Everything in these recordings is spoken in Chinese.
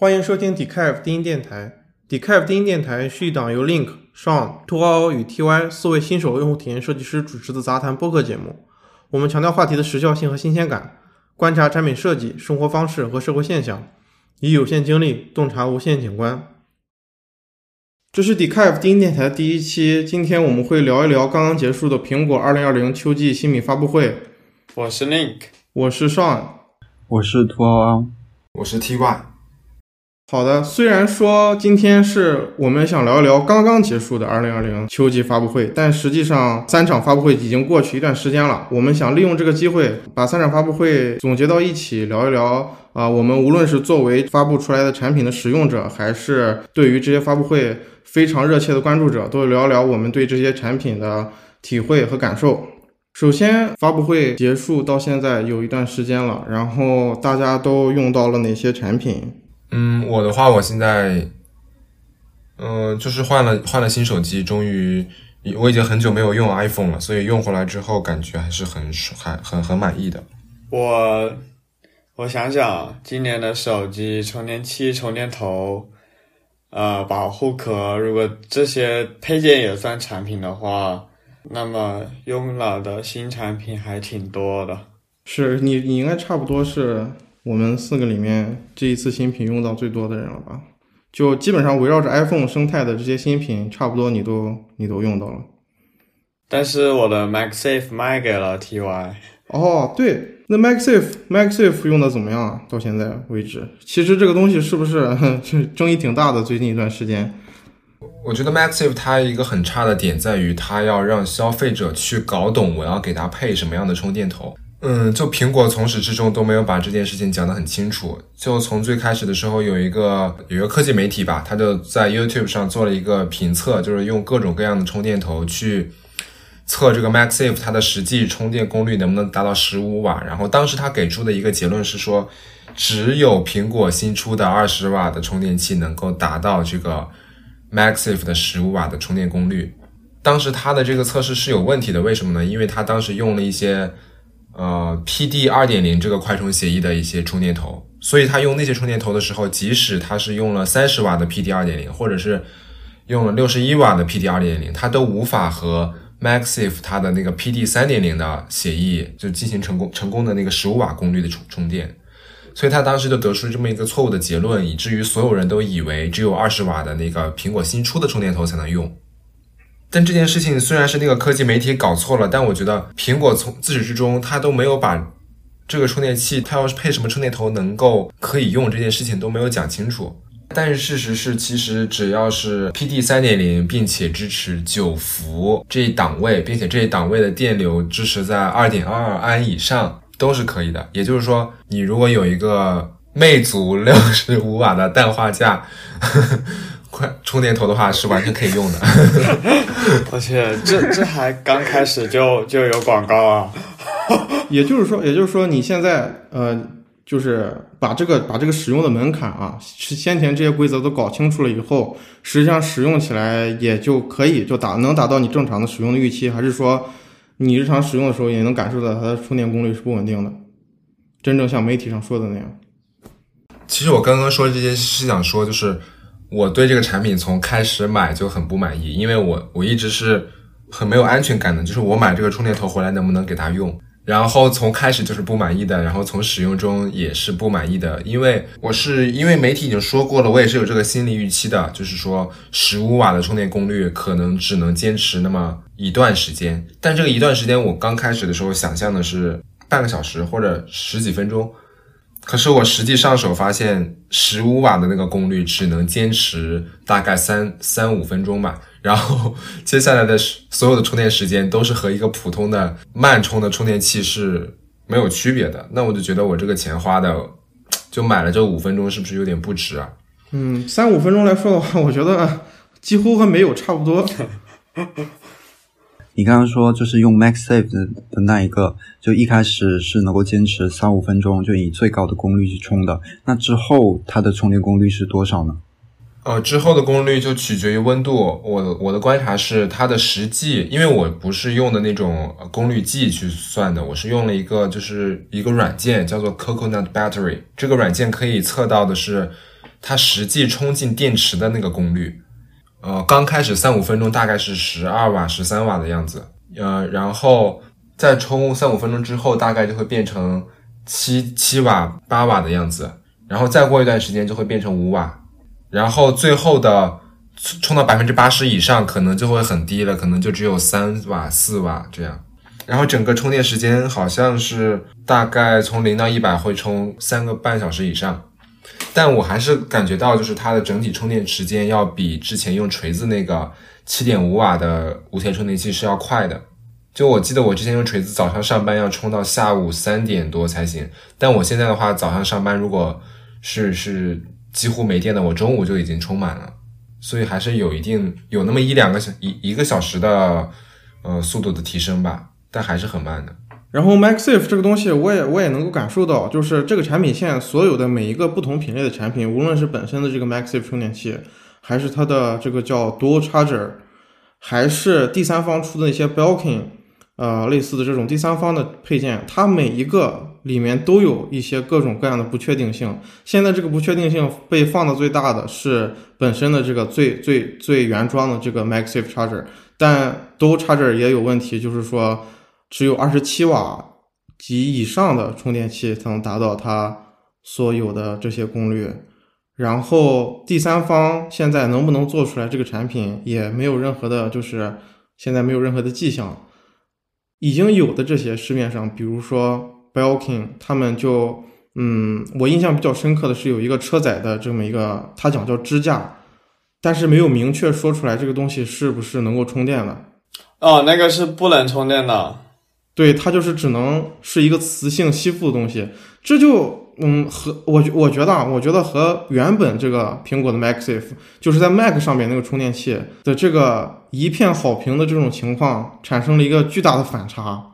欢迎收听 Decaf 低音电台。Decaf 低音电台是一档由 Link、Sean、兔嗷嗷与 TY 四位新手用户体验设计师主持的杂谈播客节目。我们强调话题的时效性和新鲜感，观察产品设计、生活方式和社会现象，以有限精力洞察无限景观。这是 Decaf 低音电台的第一期，今天我们会聊一聊刚刚结束的苹果2020秋季新品发布会。我是 Link，我是 Sean，我是兔嗷嗷，我是 TY。好的，虽然说今天是我们想聊一聊刚刚结束的2020秋季发布会，但实际上三场发布会已经过去一段时间了。我们想利用这个机会，把三场发布会总结到一起聊一聊。啊，我们无论是作为发布出来的产品的使用者，还是对于这些发布会非常热切的关注者，都聊一聊我们对这些产品的体会和感受。首先，发布会结束到现在有一段时间了，然后大家都用到了哪些产品？嗯，我的话，我现在，嗯，就是换了换了新手机，终于，我已经很久没有用 iPhone 了，所以用回来之后感觉还是很还很很满意的。我我想想，今年的手机充电器、充电头，呃，保护壳，如果这些配件也算产品的话，那么用了的新产品还挺多的。是你，你应该差不多是。我们四个里面，这一次新品用到最多的人了吧？就基本上围绕着 iPhone 生态的这些新品，差不多你都你都用到了。但是我的 MagSafe 卖给了 TY。哦，对，那 MagSafe MagSafe 用的怎么样啊？到现在为止，其实这个东西是不是 争议挺大的？最近一段时间，我觉得 MagSafe 它一个很差的点在于，它要让消费者去搞懂我要给它配什么样的充电头。嗯，就苹果从始至终都没有把这件事情讲得很清楚。就从最开始的时候，有一个有一个科技媒体吧，他就在 YouTube 上做了一个评测，就是用各种各样的充电头去测这个 MagSafe 它的实际充电功率能不能达到十五瓦。然后当时他给出的一个结论是说，只有苹果新出的二十瓦的充电器能够达到这个 MagSafe 的十五瓦的充电功率。当时他的这个测试是有问题的，为什么呢？因为他当时用了一些。呃，PD 二点零这个快充协议的一些充电头，所以他用那些充电头的时候，即使他是用了三十瓦的 PD 二点零，或者是用了六十一瓦的 PD 二点零，他都无法和 MagSafe 它的那个 PD 三点零的协议就进行成功成功的那个十五瓦功率的充充电，所以他当时就得出这么一个错误的结论，以至于所有人都以为只有二十瓦的那个苹果新出的充电头才能用。但这件事情虽然是那个科技媒体搞错了，但我觉得苹果从自始至终，它都没有把这个充电器它要是配什么充电头能够可以用这件事情都没有讲清楚。但是事实是，其实只要是 PD 三点零，并且支持九伏这一档位，并且这一档位的电流支持在二点二二安以上，都是可以的。也就是说，你如果有一个魅族六十五瓦的氮化镓。快充电头的话是完全可以用的，而且这这还刚开始就就有广告啊，也就是说，也就是说你现在呃，就是把这个把这个使用的门槛啊，是先前这些规则都搞清楚了以后，实际上使用起来也就可以就达能达到你正常的使用的预期，还是说你日常使用的时候也能感受到它的充电功率是不稳定的，真正像媒体上说的那样。其实我刚刚说这些是想说就是。我对这个产品从开始买就很不满意，因为我我一直是很没有安全感的，就是我买这个充电头回来能不能给它用，然后从开始就是不满意的，然后从使用中也是不满意的，因为我是因为媒体已经说过了，我也是有这个心理预期的，就是说十五瓦的充电功率可能只能坚持那么一段时间，但这个一段时间我刚开始的时候想象的是半个小时或者十几分钟。可是我实际上手发现，十五瓦的那个功率只能坚持大概三三五分钟吧，然后接下来的所有的充电时间都是和一个普通的慢充的充电器是没有区别的。那我就觉得我这个钱花的，就买了这五分钟，是不是有点不值啊？嗯，三五分钟来说的话，我觉得几乎和没有差不多。你刚刚说就是用 MagSafe 的那一个，就一开始是能够坚持三五分钟，就以最高的功率去充的。那之后它的充电功率是多少呢？呃，之后的功率就取决于温度。我我的观察是，它的实际，因为我不是用的那种功率计去算的，我是用了一个就是一个软件叫做 Coconut Battery。这个软件可以测到的是它实际充进电池的那个功率。呃，刚开始三五分钟大概是十二瓦、十三瓦的样子，呃，然后再充三五分钟之后，大概就会变成七七瓦、八瓦的样子，然后再过一段时间就会变成五瓦，然后最后的充到百分之八十以上，可能就会很低了，可能就只有三瓦、四瓦这样。然后整个充电时间好像是大概从零到一百会充三个半小时以上。但我还是感觉到，就是它的整体充电时间要比之前用锤子那个七点五瓦的无线充电器是要快的。就我记得我之前用锤子早上上班要充到下午三点多才行，但我现在的话早上上班如果是是几乎没电的，我中午就已经充满了，所以还是有一定有那么一两个小一一个小时的呃速度的提升吧，但还是很慢的。然后 MagSafe 这个东西，我也我也能够感受到，就是这个产品线所有的每一个不同品类的产品，无论是本身的这个 MagSafe 充电器，还是它的这个叫 Dual Charger，还是第三方出的那些 Belkin，呃，类似的这种第三方的配件，它每一个里面都有一些各种各样的不确定性。现在这个不确定性被放的最大的是本身的这个最最最原装的这个 MagSafe Charger，但 Dual Charger 也有问题，就是说。只有二十七瓦及以上的充电器才能达到它所有的这些功率，然后第三方现在能不能做出来这个产品也没有任何的，就是现在没有任何的迹象。已经有的这些市面上，比如说 Belkin，他们就，嗯，我印象比较深刻的是有一个车载的这么一个，它讲叫支架，但是没有明确说出来这个东西是不是能够充电的。哦，那个是不能充电的。对，它就是只能是一个磁性吸附的东西，这就嗯和我我觉得啊，我觉得和原本这个苹果的 MagSafe 就是在 Mac 上面那个充电器的这个一片好评的这种情况产生了一个巨大的反差。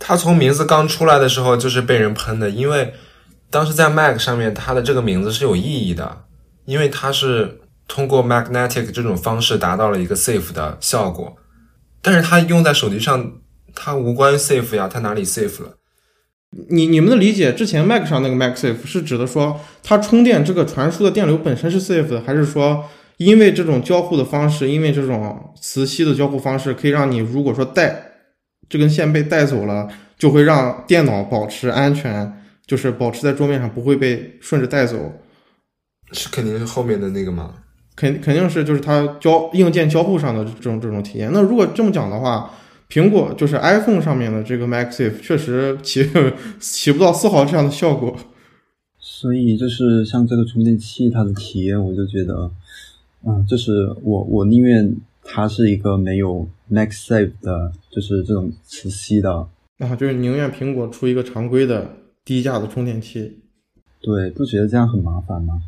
它从名字刚出来的时候就是被人喷的，因为当时在 Mac 上面它的这个名字是有意义的，因为它是通过 magnetic 这种方式达到了一个 safe 的效果，但是它用在手机上。它无关 safe 呀，它哪里 safe 了？你你们的理解，之前 Mac 上那个 Mac Safe 是指的说它充电这个传输的电流本身是 safe 的，还是说因为这种交互的方式，因为这种磁吸的交互方式，可以让你如果说带这根线被带走了，就会让电脑保持安全，就是保持在桌面上不会被顺着带走？是肯定是后面的那个吗？肯肯定是就是它交硬件交互上的这种这种体验。那如果这么讲的话。苹果就是 iPhone 上面的这个 MagSafe 确实起起 不到丝毫这样的效果，所以就是像这个充电器它的体验，我就觉得，嗯，就是我我宁愿它是一个没有 MagSafe 的，就是这种磁吸的啊，就是宁愿苹果出一个常规的低价的充电器，对，不觉得这样很麻烦吗？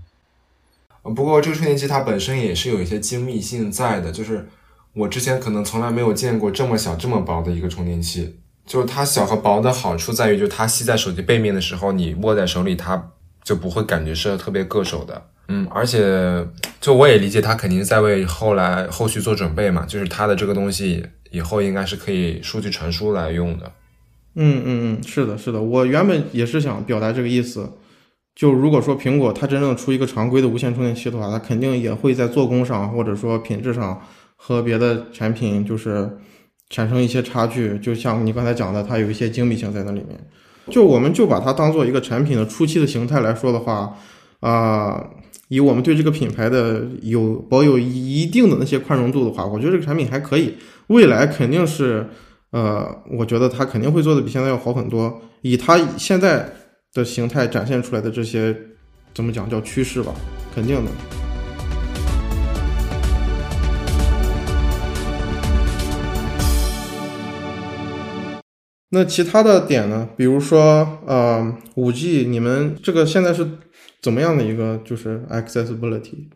不过这个充电器它本身也是有一些精密性在的，就是。我之前可能从来没有见过这么小、这么薄的一个充电器。就是它小和薄的好处在于，就是它吸在手机背面的时候，你握在手里，它就不会感觉是特别硌手的。嗯，而且就我也理解，它肯定在为后来后续做准备嘛。就是它的这个东西以后应该是可以数据传输来用的。嗯嗯嗯，是的，是的。我原本也是想表达这个意思。就如果说苹果它真正出一个常规的无线充电器的话，它肯定也会在做工上或者说品质上。和别的产品就是产生一些差距，就像你刚才讲的，它有一些精密性在那里面。就我们就把它当做一个产品的初期的形态来说的话，啊，以我们对这个品牌的有保有一定的那些宽容度的话，我觉得这个产品还可以。未来肯定是，呃，我觉得它肯定会做的比现在要好很多。以它现在的形态展现出来的这些，怎么讲叫趋势吧，肯定的。那其他的点呢？比如说，呃，五 G，你们这个现在是怎么样的一个就是 accessibility？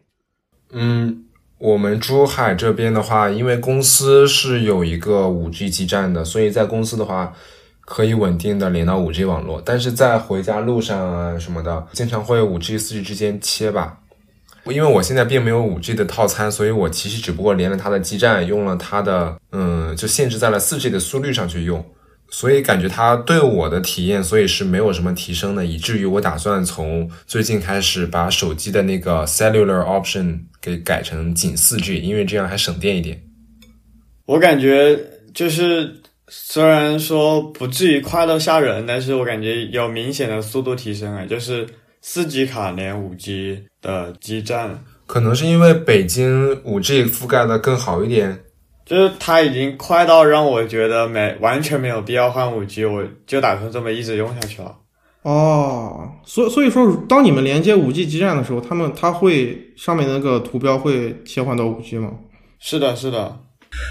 嗯，我们珠海这边的话，因为公司是有一个五 G 基站的，所以在公司的话可以稳定的连到五 G 网络。但是在回家路上啊什么的，经常会五 G、四 G 之间切吧。因为我现在并没有五 G 的套餐，所以我其实只不过连了它的基站，用了它的，嗯，就限制在了四 G 的速率上去用。所以感觉它对我的体验，所以是没有什么提升的，以至于我打算从最近开始把手机的那个 cellular option 给改成仅四 G，因为这样还省电一点。我感觉就是虽然说不至于快到吓人，但是我感觉有明显的速度提升啊，就是四 G 卡连五 G 的基站，可能是因为北京五 G 覆盖的更好一点。就是它已经快到让我觉得没完全没有必要换五 G，我就打算这么一直用下去了。哦，所所以说，当你们连接五 G 基站的时候，他们它会上面那个图标会切换到五 G 吗？是的，是的。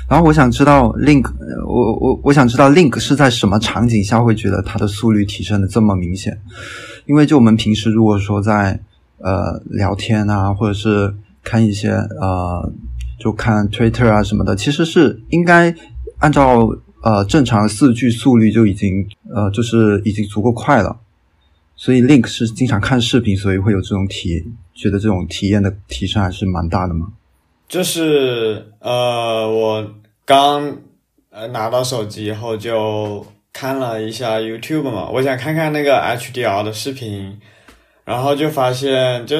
然后我想知道 Link，呃我我我想知道 Link 是在什么场景下会觉得它的速率提升的这么明显？因为就我们平时如果说在呃聊天啊，或者是看一些呃就看 Twitter 啊什么的，其实是应该按照呃正常四 G 速率就已经呃就是已经足够快了。所以 Link 是经常看视频，所以会有这种体觉得这种体验的提升还是蛮大的嘛。就是呃，我刚呃拿到手机以后就看了一下 YouTube 嘛，我想看看那个 HDR 的视频，然后就发现，就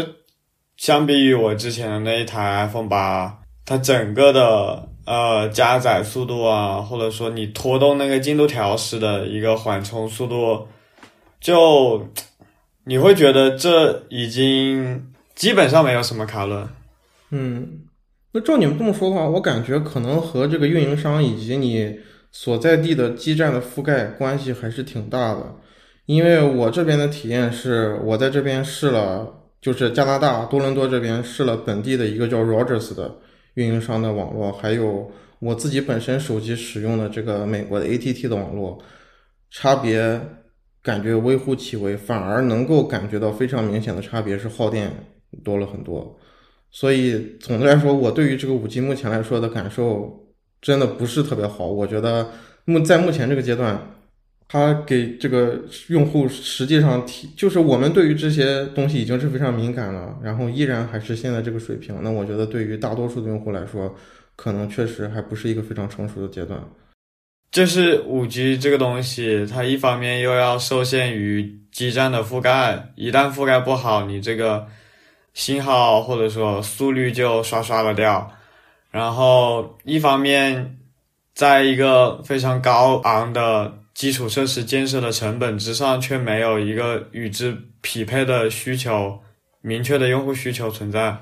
相比于我之前的那一台 iPhone 八，它整个的呃加载速度啊，或者说你拖动那个进度条时的一个缓冲速度，就你会觉得这已经基本上没有什么卡顿。嗯，那照你们这么说的话，我感觉可能和这个运营商以及你所在地的基站的覆盖关系还是挺大的。因为我这边的体验是，我在这边试了，就是加拿大多伦多这边试了本地的一个叫 Rogers 的运营商的网络，还有我自己本身手机使用的这个美国的 ATT 的网络，差别感觉微乎其微，反而能够感觉到非常明显的差别是耗电多了很多。所以总的来说，我对于这个五 G 目前来说的感受真的不是特别好。我觉得目在目前这个阶段，它给这个用户实际上提，就是我们对于这些东西已经是非常敏感了，然后依然还是现在这个水平。那我觉得对于大多数的用户来说，可能确实还不是一个非常成熟的阶段。就是五 G 这个东西，它一方面又要受限于基站的覆盖，一旦覆盖不好，你这个信号或者说速率就刷刷的掉。然后一方面，在一个非常高昂的基础设施建设的成本之上，却没有一个与之匹配的需求，明确的用户需求存在，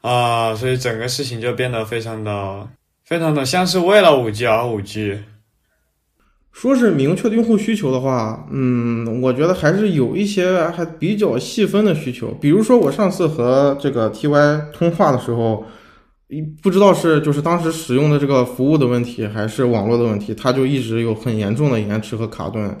啊、所以整个事情就变得非常的、非常的像是为了五 G 而五 G。说是明确的用户需求的话，嗯，我觉得还是有一些还比较细分的需求。比如说，我上次和这个 TY 通话的时候，不知道是就是当时使用的这个服务的问题，还是网络的问题，它就一直有很严重的延迟和卡顿。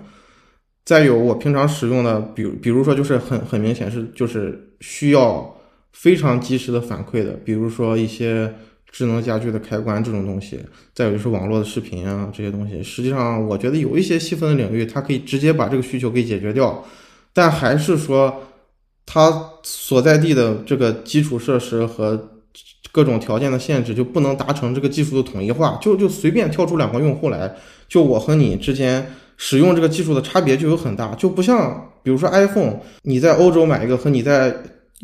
再有，我平常使用的，比比如说就是很很明显是就是需要非常及时的反馈的，比如说一些智能家居的开关这种东西，再有就是网络的视频啊这些东西。实际上，我觉得有一些细分的领域，它可以直接把这个需求给解决掉，但还是说它所在地的这个基础设施和各种条件的限制，就不能达成这个技术的统一化，就就随便跳出两个用户来，就我和你之间。使用这个技术的差别就有很大，就不像比如说 iPhone，你在欧洲买一个和你在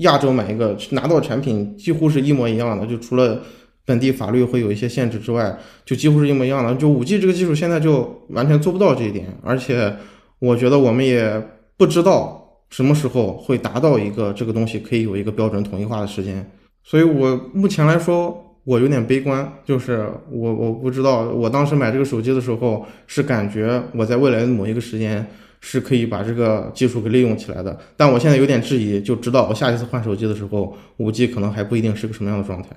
亚洲买一个拿到产品几乎是一模一样的，就除了本地法律会有一些限制之外，就几乎是一模一样的。就五 G 这个技术现在就完全做不到这一点，而且我觉得我们也不知道什么时候会达到一个这个东西可以有一个标准统一化的时间，所以我目前来说。我有点悲观，就是我我不知道，我当时买这个手机的时候是感觉我在未来的某一个时间是可以把这个技术给利用起来的，但我现在有点质疑，就知道我下一次换手机的时候，五 G 可能还不一定是个什么样的状态。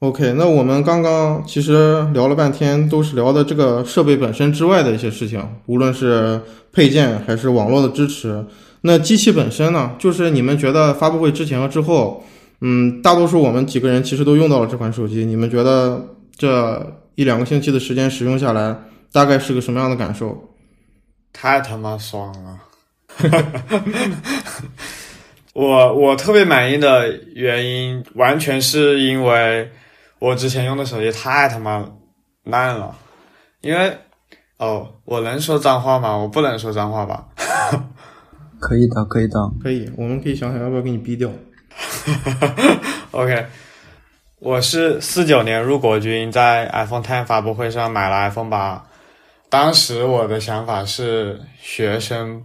OK，那我们刚刚其实聊了半天，都是聊的这个设备本身之外的一些事情，无论是配件还是网络的支持。那机器本身呢，就是你们觉得发布会之前和之后？嗯，大多数我们几个人其实都用到了这款手机。你们觉得这一两个星期的时间使用下来，大概是个什么样的感受？太他妈爽了！我我特别满意的原因，完全是因为我之前用的手机太他妈烂了。因为哦，我能说脏话吗？我不能说脏话吧？可以的，可以的。可以，我们可以想想要不要给你逼掉。哈 哈 OK，我是四九年入国军，在 iPhone Ten 发布会上买了 iPhone 八。当时我的想法是，学生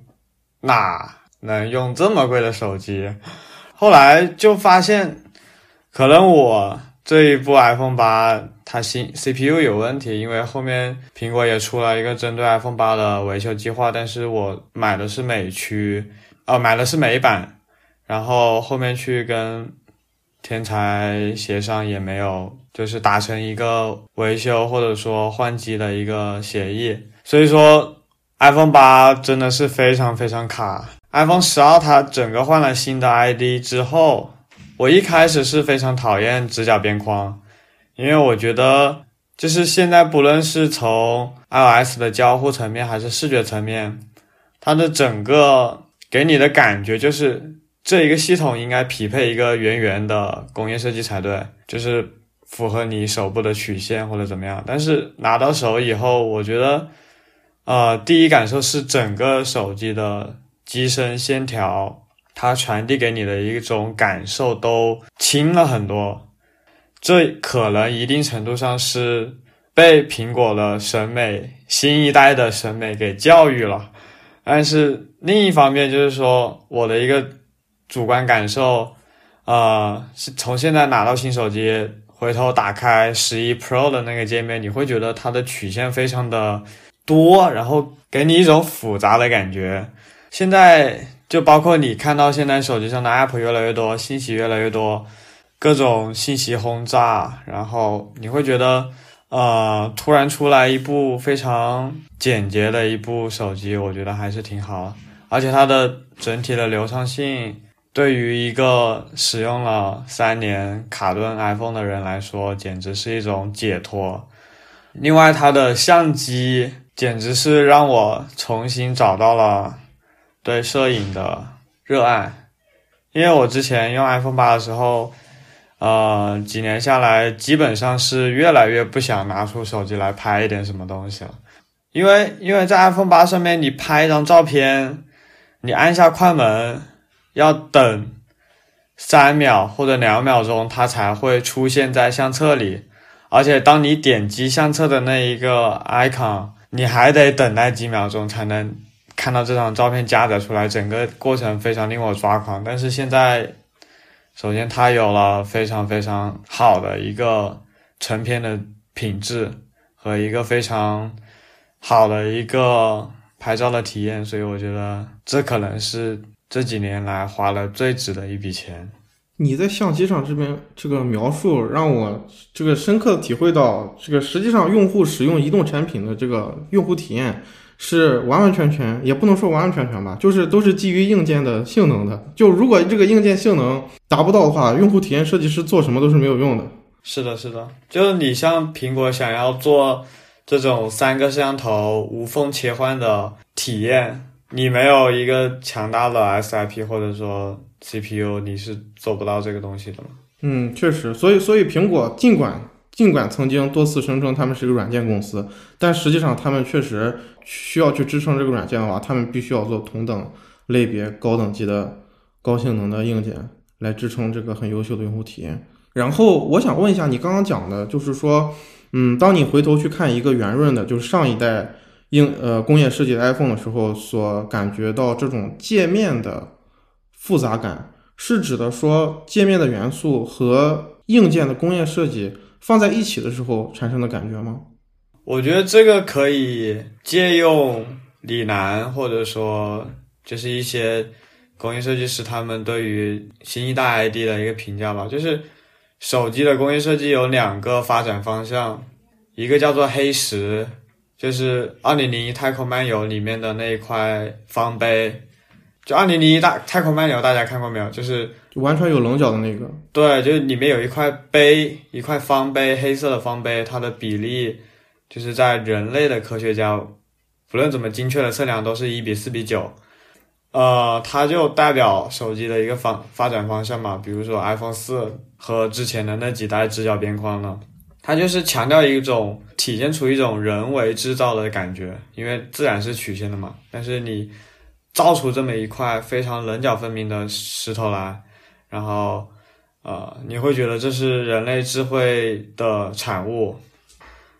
哪能用这么贵的手机？后来就发现，可能我这一部 iPhone 八它新 CPU 有问题，因为后面苹果也出了一个针对 iPhone 八的维修计划，但是我买的是美区，呃，买的是美版，然后后面去跟天才协商也没有，就是达成一个维修或者说换机的一个协议，所以说 iPhone 八真的是非常非常卡。iPhone 十二它整个换了新的 ID 之后，我一开始是非常讨厌直角边框，因为我觉得就是现在不论是从 iOS 的交互层面还是视觉层面，它的整个给你的感觉就是这一个系统应该匹配一个圆圆的工业设计才对，就是符合你手部的曲线或者怎么样。但是拿到手以后，我觉得，呃，第一感受是整个手机的机身线条，它传递给你的一种感受都轻了很多。这可能一定程度上是被苹果的审美新一代的审美给教育了。但是另一方面，就是说我的一个主观感受，呃，是从现在拿到新手机，回头打开十一 Pro 的那个界面，你会觉得它的曲线非常的多，然后给你一种复杂的感觉。现在就包括你看到现在手机上的 App 越来越多，信息越来越多，各种信息轰炸，然后你会觉得。呃，突然出来一部非常简洁的一部手机，我觉得还是挺好，而且它的整体的流畅性，对于一个使用了三年卡顿 iPhone 的人来说，简直是一种解脱。另外，它的相机简直是让我重新找到了对摄影的热爱，因为我之前用 iPhone 八的时候。呃，几年下来，基本上是越来越不想拿出手机来拍一点什么东西了，因为因为在 iPhone 八上面，你拍一张照片，你按下快门，要等三秒或者两秒钟，它才会出现在相册里，而且当你点击相册的那一个 icon，你还得等待几秒钟才能看到这张照片加载出来，整个过程非常令我抓狂。但是现在。首先，它有了非常非常好的一个成片的品质和一个非常好的一个拍照的体验，所以我觉得这可能是这几年来花了最值的一笔钱。你在相机上这边这个描述，让我这个深刻的体会到，这个实际上用户使用移动产品的这个用户体验。是完完全全，也不能说完完全全吧，就是都是基于硬件的性能的。就如果这个硬件性能达不到的话，用户体验设计师做什么都是没有用的。是的，是的，就是你像苹果想要做这种三个摄像头无缝切换的体验，你没有一个强大的 SIP 或者说 CPU，你是做不到这个东西的嘛？嗯，确实，所以所以苹果尽管。尽管曾经多次声称他们是一个软件公司，但实际上他们确实需要去支撑这个软件的话，他们必须要做同等类别、高等级的高性能的硬件来支撑这个很优秀的用户体验。然后我想问一下，你刚刚讲的就是说，嗯，当你回头去看一个圆润的，就是上一代硬呃工业设计的 iPhone 的时候，所感觉到这种界面的复杂感，是指的说界面的元素和硬件的工业设计。放在一起的时候产生的感觉吗？我觉得这个可以借用李楠，或者说就是一些工业设计师他们对于新一代 ID 的一个评价吧。就是手机的工业设计有两个发展方向，一个叫做黑石，就是二零零一太空漫游里面的那一块方碑。就二零零一大太空漫游，大家看过没有？就是完全有棱角的那个。对，就是里面有一块碑，一块方碑，黑色的方碑，它的比例就是在人类的科学家不论怎么精确的测量，都是一比四比九。呃，它就代表手机的一个方发展方向嘛。比如说 iPhone 四和之前的那几代直角边框了。它就是强调一种体现出一种人为制造的感觉，因为自然是曲线的嘛，但是你造出这么一块非常棱角分明的石头来，然后呃，你会觉得这是人类智慧的产物。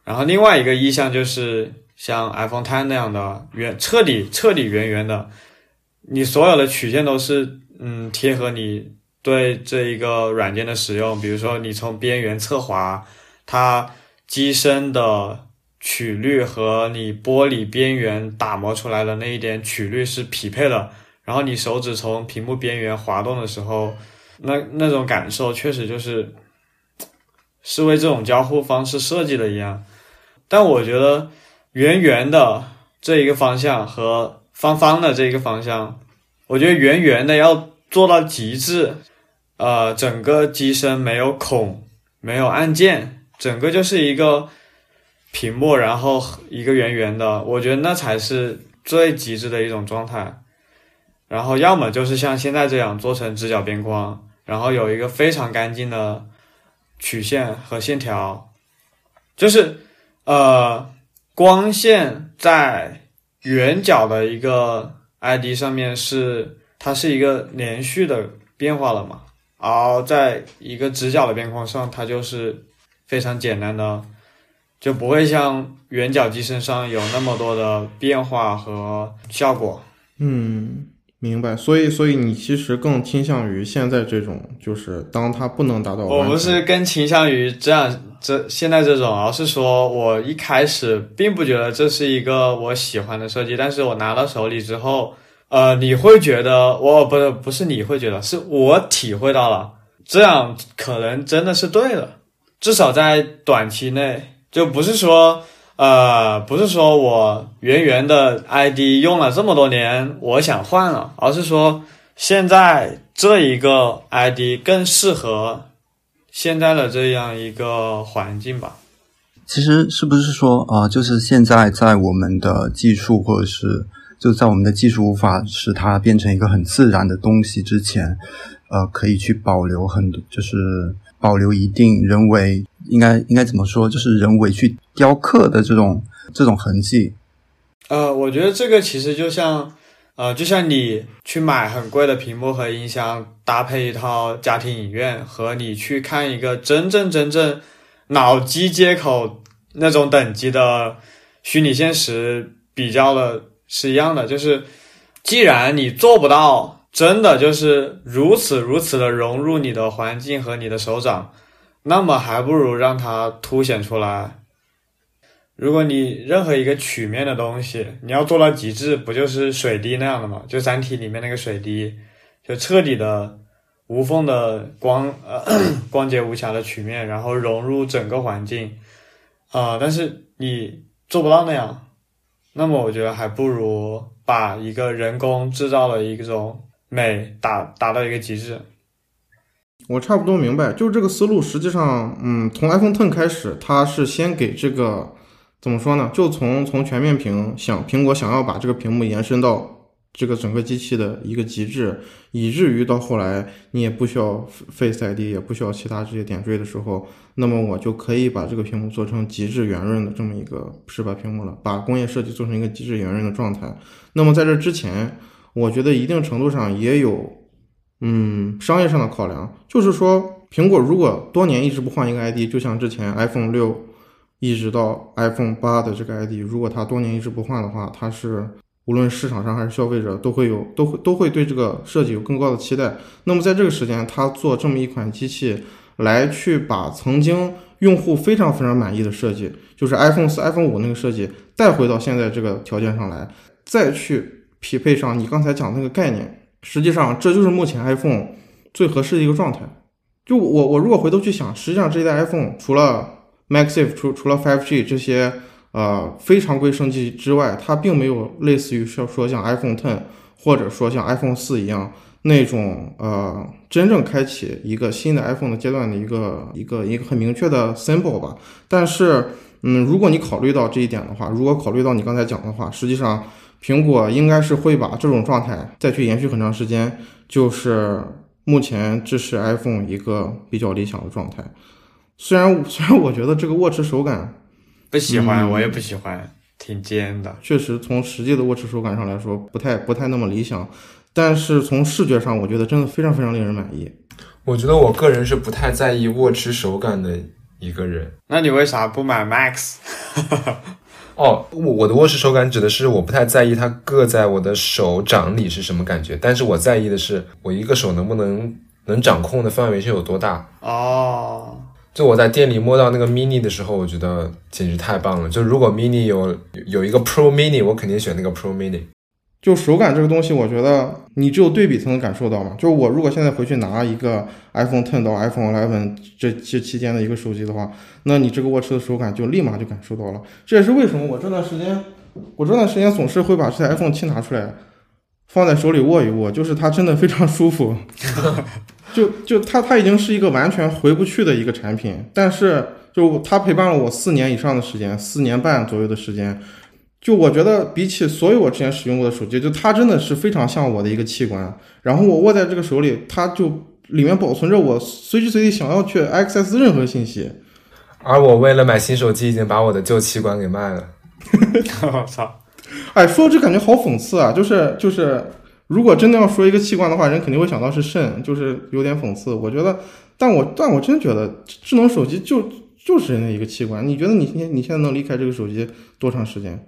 然后另外一个意象就是像 iPhone Ten 那样的圆，彻底彻底圆圆的，你所有的曲线都是嗯贴合你对这一个软件的使用，比如说你从边缘侧滑。它机身的曲率和你玻璃边缘打磨出来的那一点曲率是匹配的，然后你手指从屏幕边缘滑动的时候，那那种感受确实就是是为这种交互方式设计的一样。但我觉得圆圆的这一个方向和方方的这一个方向，我觉得圆圆的要做到极致，呃，整个机身没有孔，没有按键。整个就是一个屏幕，然后一个圆圆的，我觉得那才是最极致的一种状态。然后要么就是像现在这样做成直角边框，然后有一个非常干净的曲线和线条，就是呃光线在圆角的一个 ID 上面是它是一个连续的变化了嘛，而在一个直角的边框上，它就是。非常简单的，就不会像圆角机身上有那么多的变化和效果。嗯，明白。所以，所以你其实更倾向于现在这种，就是当它不能达到。我不是更倾向于这样这现在这种，而是说我一开始并不觉得这是一个我喜欢的设计，但是我拿到手里之后，呃，你会觉得我不是不是你会觉得，是我体会到了，这样可能真的是对的。至少在短期内，就不是说，呃，不是说我圆圆的 ID 用了这么多年，我想换了，而是说现在这一个 ID 更适合现在的这样一个环境吧。其实是不是说，啊，就是现在在我们的技术，或者是就在我们的技术无法使它变成一个很自然的东西之前，呃，可以去保留很多，就是。保留一定人为应该应该怎么说，就是人为去雕刻的这种这种痕迹。呃，我觉得这个其实就像，呃，就像你去买很贵的屏幕和音箱，搭配一套家庭影院，和你去看一个真正真正脑机接口那种等级的虚拟现实比较的是一样的。就是既然你做不到。真的就是如此如此的融入你的环境和你的手掌，那么还不如让它凸显出来。如果你任何一个曲面的东西，你要做到极致，不就是水滴那样的吗？就《三体》里面那个水滴，就彻底的无缝的光呃 光洁无瑕的曲面，然后融入整个环境啊。但是你做不到那样，那么我觉得还不如把一个人工制造的一种。美打达到一个极致，我差不多明白，就是这个思路。实际上，嗯，从 iPhone Ten 开始，它是先给这个怎么说呢？就从从全面屏想苹果想要把这个屏幕延伸到这个整个机器的一个极致，以至于到后来你也不需要 Face ID，也不需要其他这些点缀的时候，那么我就可以把这个屏幕做成极致圆润的这么一个是把屏幕了，把工业设计做成一个极致圆润的状态。那么在这之前。我觉得一定程度上也有，嗯，商业上的考量，就是说，苹果如果多年一直不换一个 ID，就像之前 iPhone 六一直到 iPhone 八的这个 ID，如果它多年一直不换的话，它是无论市场上还是消费者都会有都会都会对这个设计有更高的期待。那么在这个时间，它做这么一款机器来去把曾经用户非常非常满意的设计，就是 iPhone 四、iPhone 五那个设计带回到现在这个条件上来，再去。匹配上你刚才讲那个概念，实际上这就是目前 iPhone 最合适的一个状态。就我我如果回头去想，实际上这一代 iPhone 除了 MagSafe 除除了 5G 这些呃非常规升级之外，它并没有类似于说说像 iPhone Ten 或者说像 iPhone 四一样那种呃真正开启一个新的 iPhone 的阶段的一个一个一个很明确的 symbol 吧。但是嗯，如果你考虑到这一点的话，如果考虑到你刚才讲的话，实际上。苹果应该是会把这种状态再去延续很长时间，就是目前支持 iPhone 一个比较理想的状态。虽然 虽然我觉得这个握持手感不喜欢，嗯我也不喜欢，挺尖的。确实从实际的握持手感上来说不太不太那么理想，但是从视觉上我觉得真的非常非常令人满意。我觉得我个人是不太在意握持手感的一个人。那你为啥不买 Max？哦，我我的握持手感指的是我不太在意它硌在我的手掌里是什么感觉，但是我在意的是我一个手能不能能掌控的范围是有多大。哦，就我在店里摸到那个 mini 的时候，我觉得简直太棒了。就如果 mini 有有一个 Pro mini，我肯定选那个 Pro mini。就手感这个东西，我觉得你只有对比才能感受到嘛。就是我如果现在回去拿一个 iPhone 10到 iPhone 11这这期间的一个手机的话，那你这个握持的手感就立马就感受到了。这也是为什么我这段时间，我这段时间总是会把这台 iPhone 7拿出来，放在手里握一握，就是它真的非常舒服。就就它它已经是一个完全回不去的一个产品，但是就它陪伴了我四年以上的时间，四年半左右的时间。就我觉得比起所有我之前使用过的手机，就它真的是非常像我的一个器官。然后我握在这个手里，它就里面保存着我随时随地想要去 access 任何信息。而我为了买新手机，已经把我的旧器官给卖了。我操！哎，说这感觉好讽刺啊！就是就是，如果真的要说一个器官的话，人肯定会想到是肾，就是有点讽刺。我觉得，但我但我真觉得智能手机就就是人的一个器官。你觉得你现你现在能离开这个手机多长时间？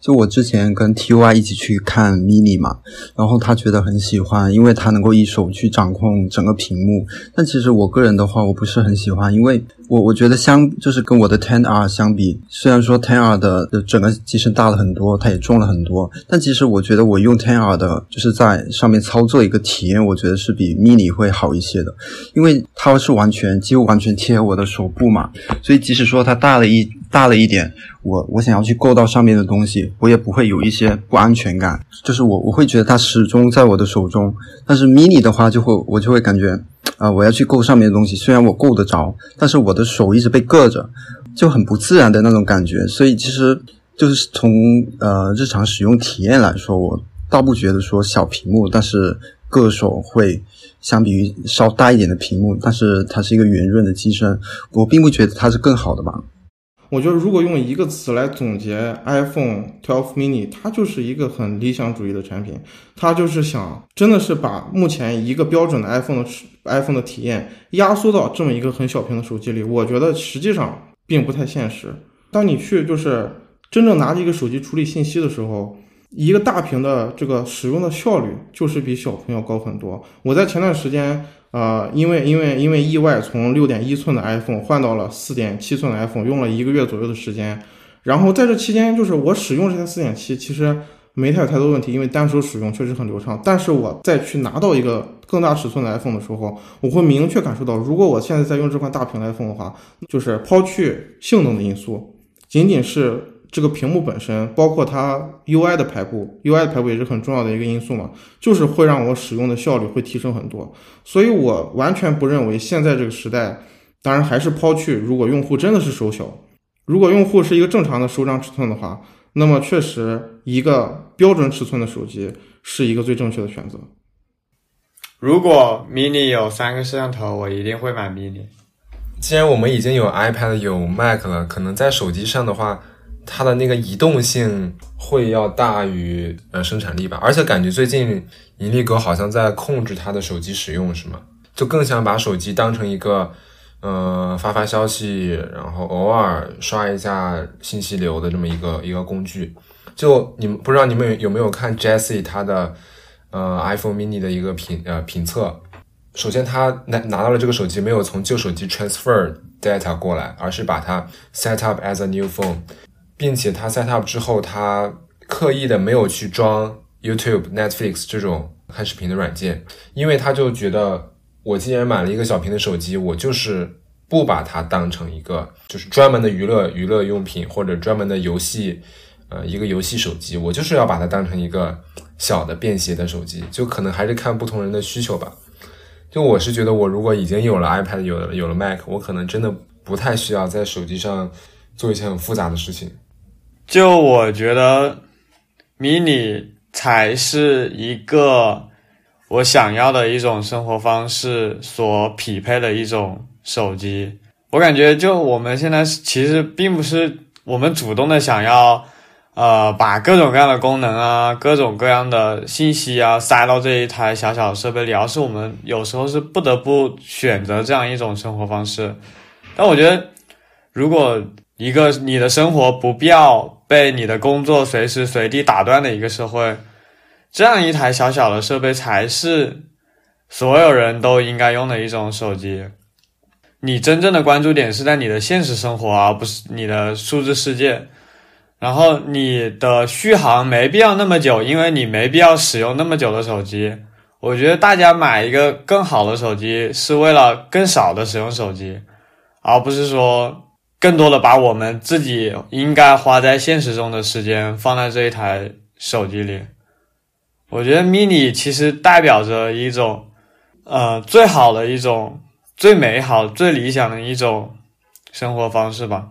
就我之前跟 TY 一起去看 mini 嘛，然后他觉得很喜欢，因为他能够一手去掌控整个屏幕。但其实我个人的话，我不是很喜欢，因为我我觉得相就是跟我的 Ten R 相比，虽然说 Ten R 的整个机身大了很多，它也重了很多，但其实我觉得我用 Ten R 的，就是在上面操作一个体验，我觉得是比 mini 会好一些的，因为它是完全几乎完全贴合我的手部嘛，所以即使说它大了一大了一点，我我想要去够到上面的东西，我也不会有一些不安全感，就是我我会觉得它始终在我的手中。但是 mini 的话，就会我就会感觉啊、我要去够上面的东西，虽然我够得着，但是我的手一直被硌着，就很不自然的那种感觉。所以其实就是从呃日常使用体验来说，我倒不觉得说小屏幕，但是硌手会相比于稍大一点的屏幕，但是它是一个圆润的机身，我并不觉得它是更好的吧。我觉得如果用一个词来总结 iPhone 12 mini，它就是一个很理想主义的产品。它就是想，真的是把目前一个标准的 iPhone 的 iPhone 的体验压缩到这么一个很小屏的手机里。我觉得实际上并不太现实。当你去就是真正拿着一个手机处理信息的时候，一个大屏的这个使用的效率就是比小屏要高很多。我在前段时间。呃，因为因为因为意外从六点一寸的 iPhone 换到了四点七寸的 iPhone，用了一个月左右的时间。然后在这期间，就是我使用这台四点七，其实没太有太多问题，因为单手使用确实很流畅。但是我再去拿到一个更大尺寸的 iPhone 的时候，我会明确感受到，如果我现在在用这款大屏 iPhone 的话，就是抛去性能的因素，仅仅是这个屏幕本身，包括它 UI 的排布，UI 的排布也是很重要的一个因素嘛，就是会让我使用的效率会提升很多。所以我完全不认为现在这个时代，当然还是抛去如果用户真的是手小，如果用户是一个正常的手掌尺寸的话，那么确实一个标准尺寸的手机是一个最正确的选择。如果 mini 有三个摄像头，我一定会买 mini。既然我们已经有 iPad 有 Mac 了，可能在手机上的话，它的那个移动性会要大于呃生产力吧。而且感觉最近盈利哥好像在控制它的手机使用，是吗？就更想把手机当成一个呃发发消息，然后偶尔刷一下信息流的这么一个一个工具。就你们不知道你们有有没有看 Jesse 他的呃 iPhone mini 的一个评呃评测？首先，他拿拿到了这个手机，没有从旧手机 transfer data 过来，而是把它 set up as a new phone，并且他 set up 之后，他刻意的没有去装 YouTube、Netflix 这种看视频的软件，因为他就觉得，我既然买了一个小屏的手机，我就是不把它当成一个就是专门的娱乐娱乐用品或者专门的游戏，呃，一个游戏手机，我就是要把它当成一个小的便携的手机，就可能还是看不同人的需求吧。就我是觉得，我如果已经有了 iPad，有了有了 Mac，我可能真的不太需要在手机上做一些很复杂的事情。就我觉得，mini 才是一个我想要的一种生活方式所匹配的一种手机。我感觉就我们现在其实并不是我们主动的想要，呃，把各种各样的功能啊、各种各样的信息啊塞到这一台小小设备里，而是我们有时候是不得不选择这样一种生活方式。但我觉得，如果一个你的生活不必要被你的工作随时随地打断的一个社会，这样一台小小的设备才是所有人都应该用的一种手机。你真正的关注点是在你的现实生活，而不是你的数字世界。然后你的续航没必要那么久，因为你没必要使用那么久的手机。我觉得大家买一个更好的手机，是为了更少的使用手机，而不是说更多的把我们自己应该花在现实中的时间放在这一台手机里。我觉得 mini 其实代表着一种，呃，最好的一种。最美好、最理想的一种生活方式吧。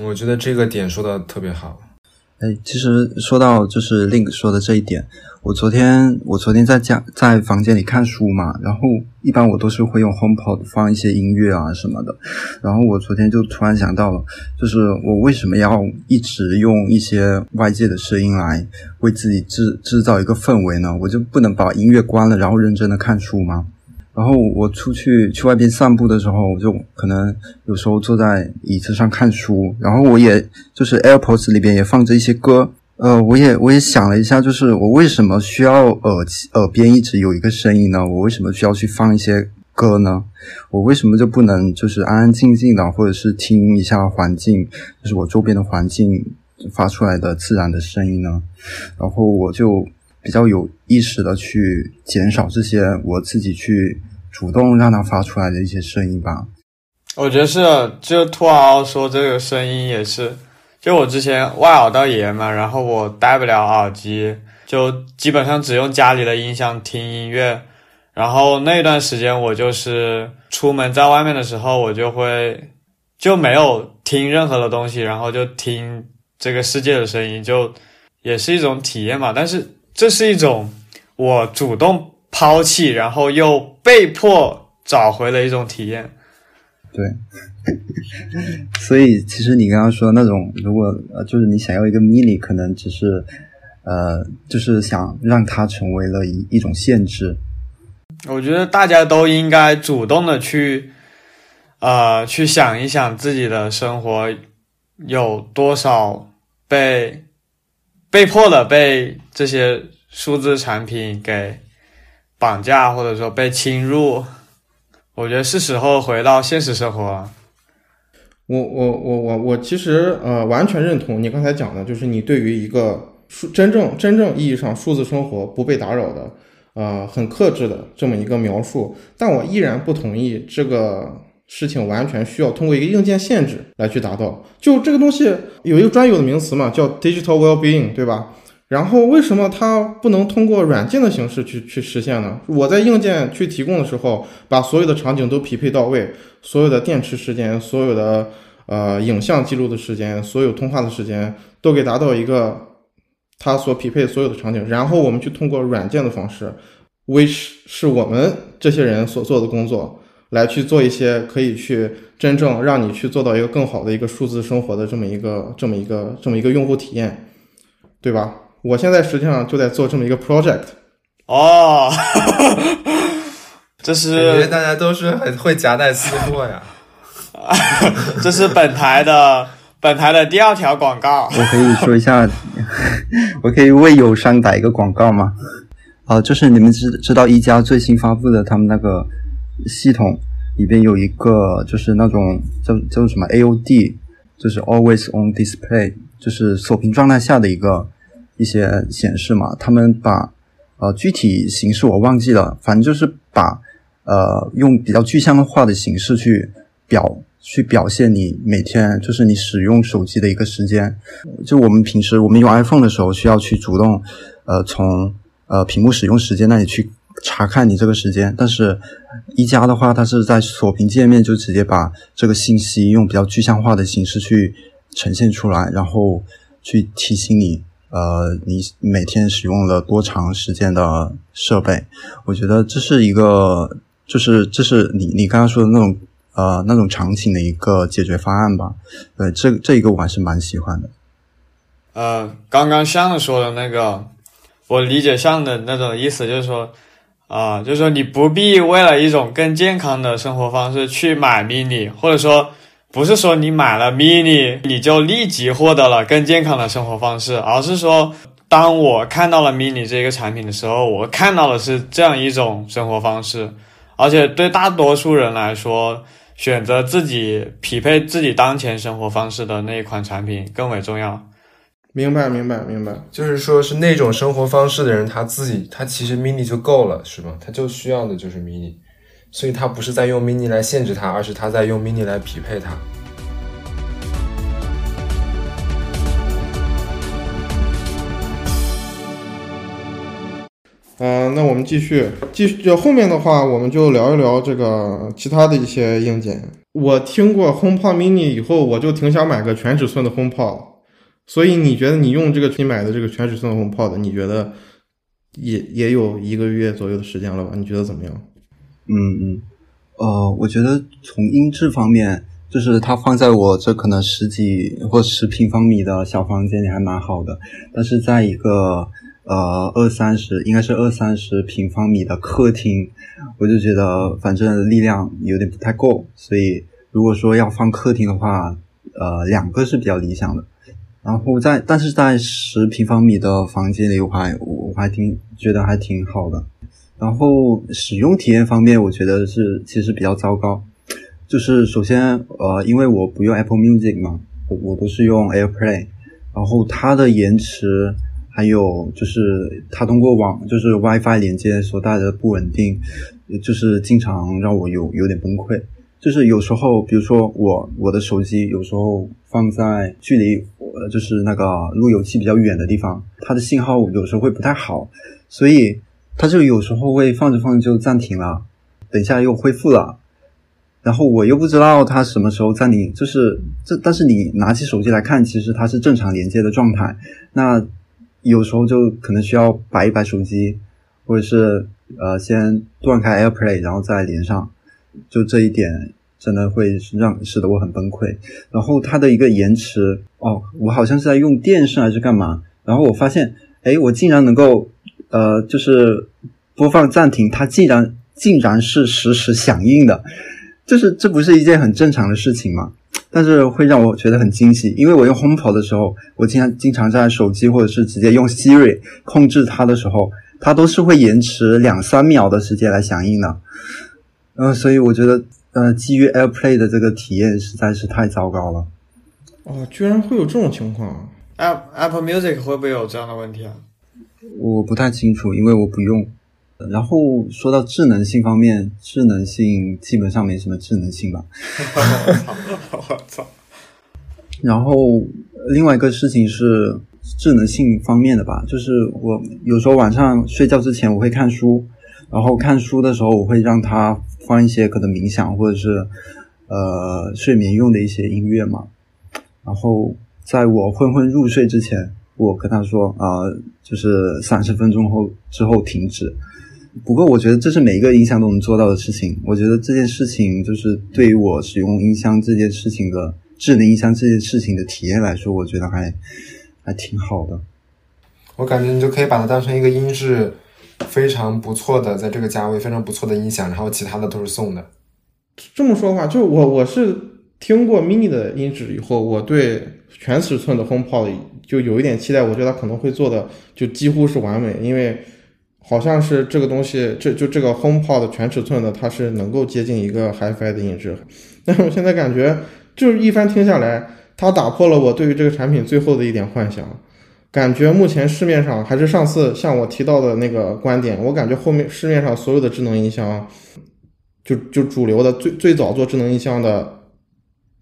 我觉得这个点说的特别好。哎，其实说到就是 Link 说的这一点，我昨天我昨天在家在房间里看书嘛，然后一般我都是会用 HomePod 放一些音乐啊什么的。然后我昨天就突然想到了，就是我为什么要一直用一些外界的声音来为自己制制造一个氛围呢？我就不能把音乐关了，然后认真的看书吗？然后我出去去外边散步的时候，我就可能有时候坐在椅子上看书，然后我也就是 AirPods 里边也放着一些歌，呃，我也我也想了一下，就是我为什么需要耳耳边一直有一个声音呢？我为什么需要去放一些歌呢？我为什么就不能就是安安静静的，或者是听一下环境，就是我周边的环境发出来的自然的声音呢？然后我就。比较有意识的去减少这些我自己去主动让它发出来的一些声音吧。我觉得是，就兔嗷说这个声音也是，就我之前外耳道炎嘛，然后我戴不了耳机，就基本上只用家里的音箱听音乐。然后那段时间我就是出门在外面的时候，我就会就没有听任何的东西，然后就听这个世界的声音，就也是一种体验嘛。但是。这是一种我主动抛弃，然后又被迫找回了一种体验。对，所以其实你刚刚说那种，如果呃，就是你想要一个 mini，可能只是呃，就是想让它成为了一一种限制。我觉得大家都应该主动的去，呃，去想一想自己的生活有多少被。被迫的被这些数字产品给绑架，或者说被侵入，我觉得是时候回到现实生活了。我我我我我其实呃完全认同你刚才讲的，就是你对于一个数真正真正意义上数字生活不被打扰的，呃很克制的这么一个描述，但我依然不同意这个。事情完全需要通过一个硬件限制来去达到，就这个东西有一个专有的名词嘛，叫 digital well-being，对吧？然后为什么它不能通过软件的形式去去实现呢？我在硬件去提供的时候，把所有的场景都匹配到位，所有的电池时间，所有的呃影像记录的时间，所有通话的时间，都给达到一个它所匹配所有的场景，然后我们去通过软件的方式，which 是我们这些人所做的工作。来去做一些可以去真正让你去做到一个更好的一个数字生活的这么一个这么一个这么一个用户体验，对吧？我现在实际上就在做这么一个 project。哦，这是大家都是很会夹带私货呀。这是本台的本台的第二条广告。我可以说一下，我可以为友商打一个广告吗？啊，就是你们知知道一加最新发布的他们那个。系统里边有一个就是那种叫叫做什么 AOD，就是 Always On Display，就是锁屏状态下的一个一些显示嘛。他们把呃具体形式我忘记了，反正就是把呃用比较具象化的形式去表去表现你每天就是你使用手机的一个时间。就我们平时我们用 iPhone 的时候，需要去主动呃从呃屏幕使用时间那里去。查看你这个时间，但是一加的话，它是在锁屏界面就直接把这个信息用比较具象化的形式去呈现出来，然后去提醒你，呃，你每天使用了多长时间的设备。我觉得这是一个，就是这是你你刚刚说的那种，呃那种场景的一个解决方案吧。对，这这一个我还是蛮喜欢的。呃，刚刚向说的那个，我理解向的那种意思就是说，啊、就是说你不必为了一种更健康的生活方式去买 mini，或者说不是说你买了 mini 你就立即获得了更健康的生活方式，而是说，当我看到了 mini 这个产品的时候，我看到的是这样一种生活方式，而且对大多数人来说，选择自己匹配自己当前生活方式的那一款产品更为重要。明白，明白，明白。就是说，是那种生活方式的人，他自己他其实 mini 就够了，是吧？他就需要的就是 mini，所以他不是在用 mini 来限制他，而是他在用 mini 来匹配它。嗯、那我们继续，继续就后面的话，我们就聊一聊这个其他的一些硬件。我听过 HomePod mini 以后，我就挺想买个全尺寸的 HomePod。所以你觉得你用这个你买的这个全尺寸的 HomePod，你觉得也也有一个月左右的时间了吧？你觉得怎么样？嗯嗯，呃，我觉得从音质方面，就是它放在我这可能十几或十平方米的小房间里还蛮好的，但是在一个呃二三十，应该是二三十平方米的客厅，我就觉得反正力量有点不太够，所以如果说要放客厅的话，呃，两个是比较理想的。然后在，但是在十平方米的房间里，我还我还挺觉得还挺好的。然后使用体验方面，我觉得是其实比较糟糕。就是首先，呃，因为我不用 Apple Music 嘛，我我都是用 AirPlay，然后它的延迟，还有就是它通过网就是 WiFi 连接所带来的不稳定，就是经常让我有有点崩溃。就是有时候，比如说我我的手机有时候放在距离呃就是那个路由器比较远的地方，它的信号有时候会不太好，所以它就有时候会放着放着就暂停了，等一下又恢复了，然后我又不知道它什么时候暂停，就是这但是你拿起手机来看，其实它是正常连接的状态，那有时候就可能需要摆一摆手机，或者是呃先断开 AirPlay 然后再连上。就这一点真的会让使得我很崩溃。然后它的一个延迟，哦，我好像是在用电视还是干嘛？然后我发现，哎，我竟然能够，呃，就是播放暂停，它竟然竟然是实时响应的，就是这不是一件很正常的事情吗？但是会让我觉得很惊喜，因为我用 HomePod 的时候，我经常经常在手机或者是直接用 Siri 控制它的时候，它都是会延迟两三秒的时间来响应的。呃，所以我觉得，呃，基于 AirPlay 的这个体验实在是太糟糕了。哦，居然会有这种情况啊！App Apple Music 会不会有这样的问题啊？我不太清楚，因为我不用。然后说到智能性方面，智能性基本上没什么智能性吧。我操！然后另外一个事情是智能性方面的吧，就是我有时候晚上睡觉之前我会看书，然后看书的时候我会让它放一些可能冥想或者是呃睡眠用的一些音乐嘛。然后在我昏昏入睡之前，我跟他说啊、呃就是三十分钟后之后停止。不过我觉得这是每一个音箱都能做到的事情。我觉得这件事情就是对于我使用音箱这件事情的智能音箱这件事情的体验来说，我觉得还还挺好的。我感觉你就可以把它当成一个音质非常不错的，在这个价位非常不错的音响，然后其他的都是送的。这么说的话，就我我是听过 mini 的音质以后，我对全尺寸的 HomePod 就有一点期待，我觉得它可能会做的就几乎是完美，因为好像是这个东西，这就这个 HomePod 全尺寸的，它是能够接近一个 HiFi 的音质。但是我现在感觉，就是一番听下来，它打破了我对于这个产品最后的一点幻想。感觉目前市面上还是上次像我提到的那个观点，我感觉后面市面上所有的智能音箱，就就主流的最最早做智能音箱的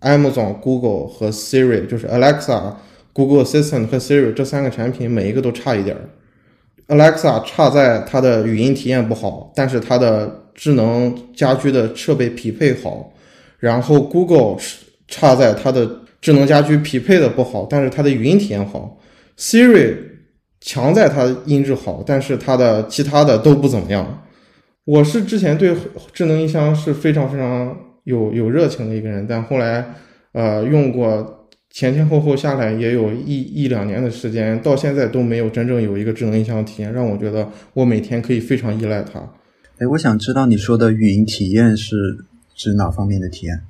Amazon、Google 和 Siri，就是 Alexa、Google Assistant 和 Siri 这三个产品，每一个都差一点儿。Alexa 差在它的语音体验不好，但是它的智能家居的设备匹配好。然后 Google 差在它的智能家居匹配的不好，但是它的语音体验好。Siri 强在它音质好，但是它的其他的都不怎么样。我是之前对智能音箱是非常非常有有热情的一个人，但后来呃用过前前后后下来也有一一两年的时间，到现在都没有真正有一个智能音箱体验，让我觉得我每天可以非常依赖它。哎，我想知道你说的语音体验是指哪方面的体验？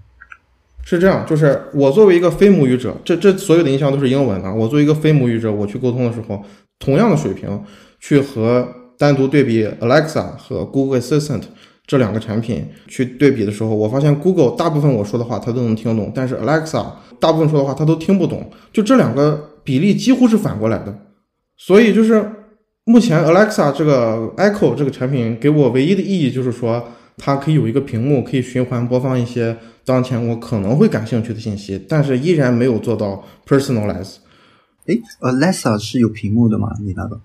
是这样，就是我作为一个非母语者，这这所有的音箱都是英文的。我作为一个非母语者，我去沟通的时候，同样的水平去和单独对比 Alexa 和 Google Assistant 这两个产品去对比的时候，我发现 Google 大部分我说的话它都能听懂，但是 Alexa 大部分说的话他都听不懂。就这两个比例几乎是反过来的。所以就是目前 Alexa 这个 Echo 这个产品给我唯一的意义就是说，它可以有一个屏幕，可以循环播放一些。当前我可能会感兴趣的信息，但是依然没有做到 personalize。哎，Alexa 是有屏幕的吗？你那个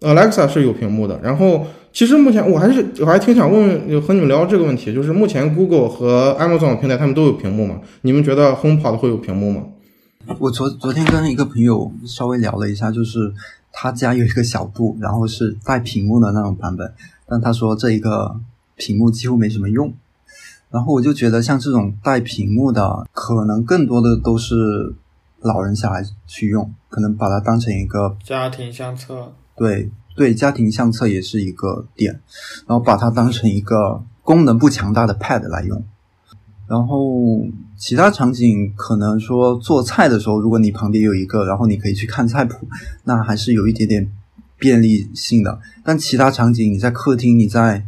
？Alexa 是有屏幕的。然后，其实目前我还是我还挺想问问和你们聊这个问题，就是目前 Google 和 Amazon 平台他们都有屏幕吗？你们觉得 HomePod 会有屏幕吗？我昨昨天跟一个朋友稍微聊了一下，就是他家有一个小度，然后是带屏幕的那种版本，但他说这一个屏幕几乎没什么用。然后我就觉得，像这种带屏幕的，可能更多的都是老人小孩去用，可能把它当成一个家庭相册。对对，家庭相册也是一个点，然后把它当成一个功能不强大的 Pad 来用。然后其他场景可能说做菜的时候，如果你旁边有一个，然后你可以去看菜谱，那还是有一点点便利性的。但其他场景，你在客厅，你在。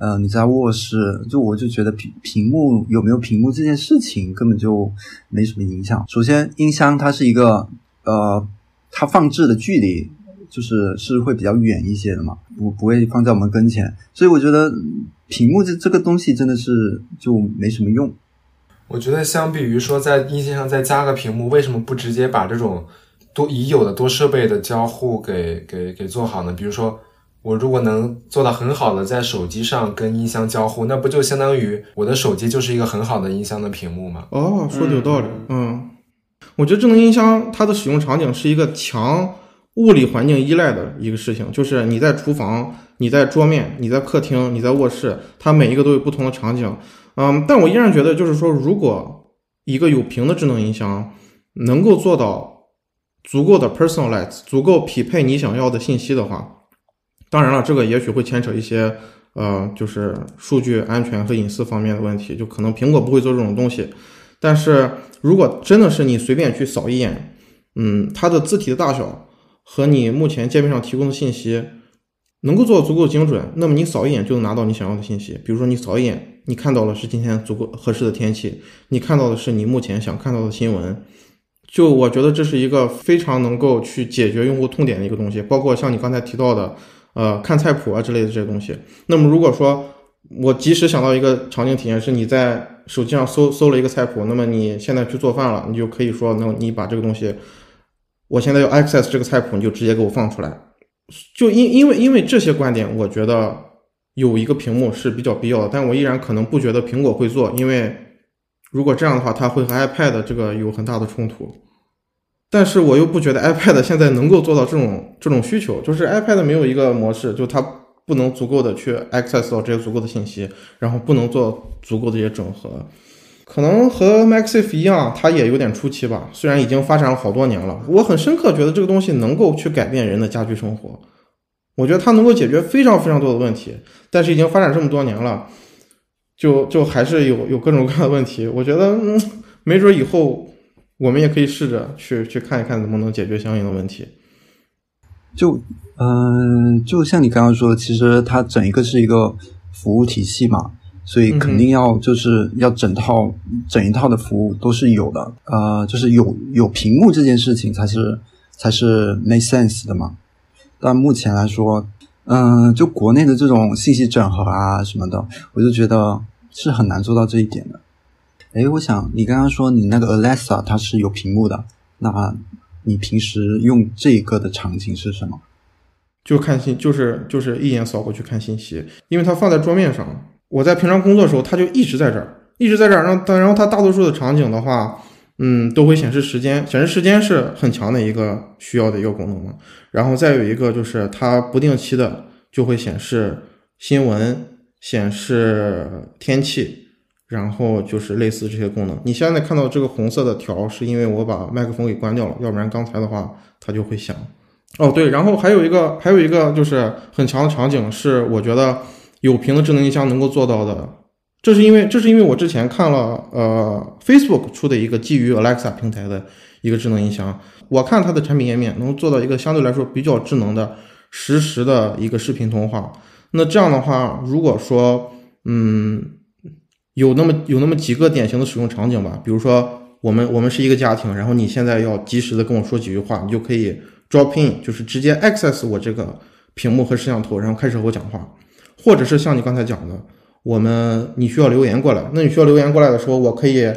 呃，你在卧室，就我就觉得屏屏幕有没有屏幕这件事情根本就没什么影响。首先，音箱它是一个呃，它放置的距离就是是会比较远一些的嘛，不不会放在我们跟前，所以我觉得屏幕这这个东西真的是就没什么用。我觉得相比于说在音箱上再加个屏幕，为什么不直接把这种多已有的多设备的交互给给给做好呢？比如说。我如果能做到很好的在手机上跟音箱交互，那不就相当于我的手机就是一个很好的音箱的屏幕吗？哦，说的有道理。嗯，我觉得智能音箱它的使用场景是一个强物理环境依赖的一个事情，就是你在厨房、你在桌面、你在客厅、你在卧室，它每一个都有不同的场景。嗯，但我依然觉得，就是说，如果一个有屏的智能音箱能够做到足够的 personalize，足够匹配你想要的信息的话。当然了，这个也许会牵扯一些，呃，就是数据安全和隐私方面的问题，就可能苹果不会做这种东西。但是如果真的是你随便去扫一眼，嗯，它的字体的大小和你目前界面上提供的信息能够做足够精准，那么你扫一眼就能拿到你想要的信息。比如说你扫一眼，你看到了是今天足够合适的天气，你看到的是你目前想看到的新闻，就我觉得这是一个非常能够去解决用户痛点的一个东西，包括像你刚才提到的。呃，看菜谱啊之类的这些东西。那么，如果说我及时想到一个场景体验，是你在手机上搜搜了一个菜谱，那么你现在去做饭了，你就可以说，那你把这个东西，我现在要 access 这个菜谱，你就直接给我放出来。就因因为因为这些观点，我觉得有一个屏幕是比较必要的，但我依然可能不觉得苹果会做，因为如果这样的话，它会和 iPad 这个有很大的冲突。但是我又不觉得 iPad 现在能够做到这种这种需求，就是 iPad 没有一个模式，就它不能足够的去 access 到这些足够的信息，然后不能做足够的一些整合，可能和 Maxif 一样，它也有点初期吧。虽然已经发展了好多年了，我很深刻觉得这个东西能够去改变人的家居生活，我觉得它能够解决非常非常多的问题。但是已经发展这么多年了，就就还是有有各种各样的问题。我觉得，嗯，没准以后。我们也可以试着去去看一看能不能解决相应的问题。就嗯，就像你刚刚说的，其实它整一个是一个服务体系嘛，所以肯定要就是要整套整一套的服务都是有的。呃，就是有有屏幕这件事情才是才是 make sense 的嘛。但目前来说，嗯，就国内的这种信息整合啊什么的，我就觉得是很难做到这一点的。哎，我想你刚刚说你那个 Alexa 它是有屏幕的，那你平时用这个的场景是什么？就看信，就是就是一眼扫过去看信息，因为它放在桌面上。我在平常工作的时候，它就一直在这儿，一直在这儿。然后它，然后它大多数的场景的话，嗯，都会显示时间，显示时间是很强的一个需要的一个功能嘛。然后再有一个就是它不定期的就会显示新闻，显示天气。然后就是类似这些功能。你现在看到这个红色的条，是因为我把麦克风给关掉了，要不然刚才的话它就会响。哦，对，然后还有一个还有一个就是很强的场景是我觉得有屏的智能音箱能够做到的，这是因为这是因为我之前看了呃 Facebook 出的一个基于 Alexa 平台的一个智能音箱，我看它的产品页面能做到一个相对来说比较智能的实时的一个视频通话。那这样的话，如果说嗯有那么有那么几个典型的使用场景吧，比如说我们我们是一个家庭，然后你现在要及时的跟我说几句话，你就可以。drop in 就是直接 access 我这个屏幕和摄像头，然后开始和我讲话，或者是像你刚才讲的，我们你需要留言过来，那你需要留言过来的时候，我可以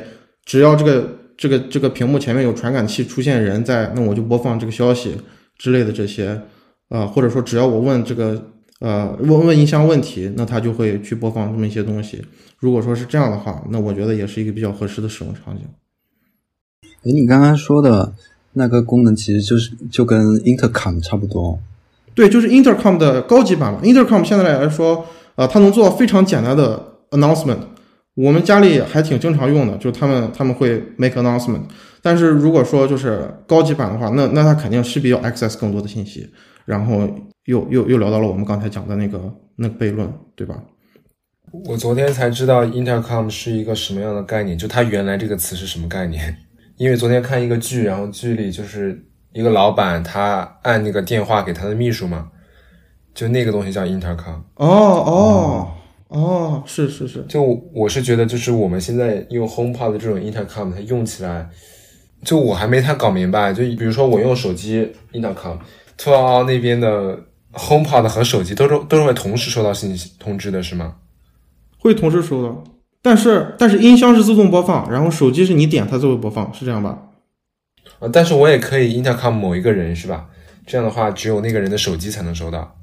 只要这个这个这个屏幕前面有传感器出现人在，那我就播放这个消息之类的这些，啊，或者说只要我问这个呃问问音箱问题，那它就会去播放这么一些东西。如果说是这样的话，那我觉得也是一个比较合适的使用场景。哎，你刚刚说的。那个功能其实就是就跟 Intercom 差不多，对，就是 Intercom 的高级版了。Intercom 现在来说，呃，它能做到非常简单的 announcement，我们家里还挺经常用的，就是他们他们会 make announcement。但是如果说就是高级版的话，那那它肯定是比较 access 更多的信息。然后又又又聊到了我们刚才讲的那个那个悖论，对吧？我昨天才知道 Intercom 是一个什么样的概念，就它原来这个词是什么概念。因为昨天看一个剧，然后剧里就是一个老板，他按那个电话给他的秘书嘛，就那个东西叫 intercom。哦哦哦，是是是。就我是觉得，就是我们现在用 HomePod 的这种 intercom，它用起来，就我还没太搞明白。就比如说我用手机 intercom，t o 那边的 HomePod 和手机都是都是会同时收到信息通知的，是吗？会同时收到。但是但是音箱是自动播放，然后手机是你点它就会播放，是这样吧？呃，但是我也可以 intercom 某一个人是吧？这样的话，只有那个人的手机才能收到。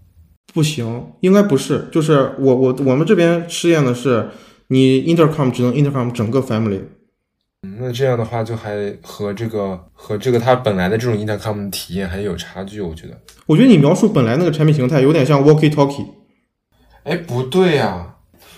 不行，应该不是，就是我我我们这边试验的是，你 intercom 只能 intercom 整个 family。嗯，那这样的话就还和这个和这个它本来的这种 intercom 的体验还有差距，我觉得。我觉得你描述本来那个产品形态有点像 walkie talkie。哎，不对呀。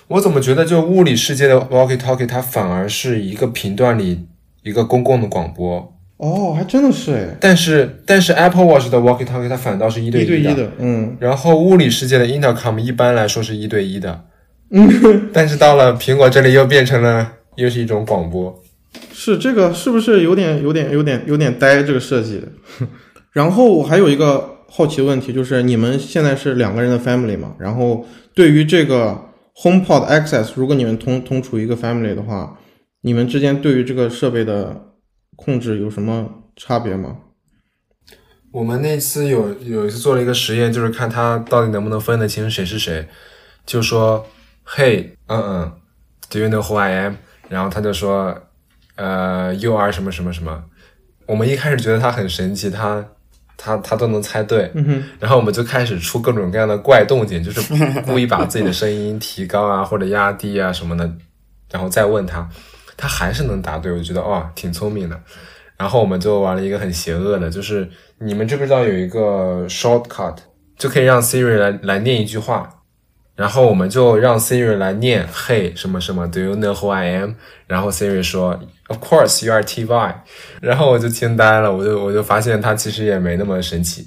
我怎么觉得，就物理世界的 walkie talkie，它反而是一个频段里一个公共的广播哦，还真的是哎。但是但是 Apple Watch 的 walkie talkie 它反倒是一对一的，嗯。然后物理世界的 intercom 一般来说是一对一的，嗯。但是到了苹果这里又变成了又是一种广播，是这个是不是有点有点有点有点呆这个设计？然后我还有一个好奇的问题，就是你们现在是两个人的 family 嘛？然后对于这个。HomePod Access，如果你们同同处一个 family 的话，你们之间对于这个设备的控制有什么差别吗？我们那次有有一次做了一个实验，就是看他到底能不能分得清谁是谁。就说，Hey，嗯嗯，Do you know who I am？然后他就说，呃，You are 什么什么什么。我们一开始觉得他很神奇，他。他他都能猜对，然后我们就开始出各种各样的怪动静，就是故意把自己的声音提高啊或者压低啊什么的，然后再问他，他还是能答对，我觉得哇挺聪明的。然后我们就玩了一个很邪恶的，就是你们知不知道有一个 shortcut，就可以让 Siri 来来念一句话。然后我们就让 Siri 来念，Hey 什么什么，Do you know who I am？然后 Siri 说，Of course you are Ty。然后我就惊呆了，我就我就发现它其实也没那么神奇，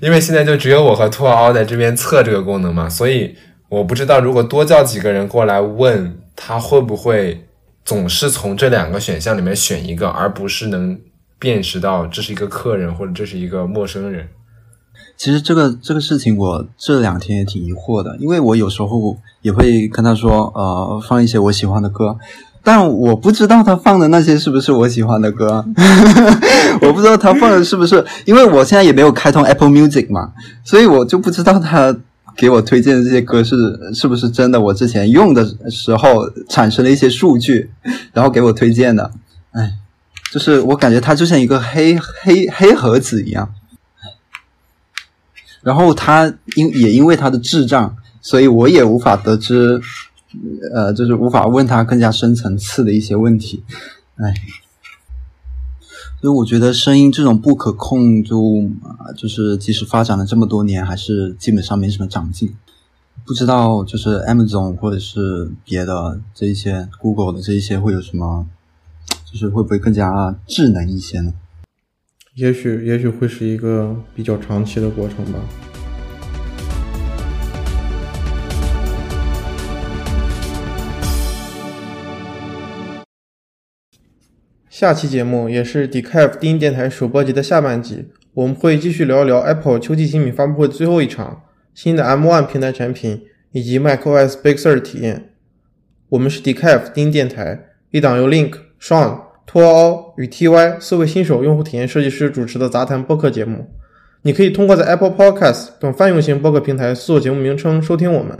因为现在就只有我和兔嗷嗷在这边测这个功能嘛，所以我不知道如果多叫几个人过来问，他会不会总是从这两个选项里面选一个，而不是能辨识到这是一个客人或者这是一个陌生人。其实这个这个事情，我这两天也挺疑惑的，因为我有时候也会跟他说，呃，放一些我喜欢的歌，但我不知道他放的那些是不是我喜欢的歌，我不知道他放的是不是，因为我现在也没有开通 Apple Music 嘛，所以我就不知道他给我推荐的这些歌是是不是真的，我之前用的时候产生了一些数据，然后给我推荐的，哎，就是我感觉它就像一个黑黑黑盒子一样。然后他因也因为他的智障，所以我也无法得知，呃，就是无法问他更加深层次的一些问题，哎，所以我觉得声音这种不可控，就啊，就是即使发展了这么多年，还是基本上没什么长进。不知道就是 Amazon 或者是别的这一些 Google 的这一些会有什么，就是会不会更加智能一些呢？也许也许会是一个比较长期的过程吧。下期节目也是 Decaf 低音电台首播集的下半集，我们会继续聊一聊 Apple 秋季新品发布会最后一场新的 M1 平台产品以及 macOS Big Sur 体验。我们是 Decaf 低音电台，一档由 Link、Sean、托奥与 TY 四位新手用户体验设计师主持的杂谈播客节目。你可以通过在 Apple Podcast 等泛用型播客平台搜索节目名称收听我们，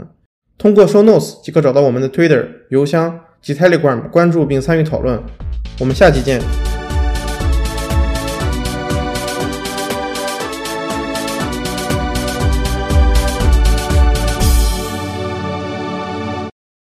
通过 Show Notes 即可找到我们的 Twitter、邮箱及 Telegram 关注并参与讨论。我们下期见。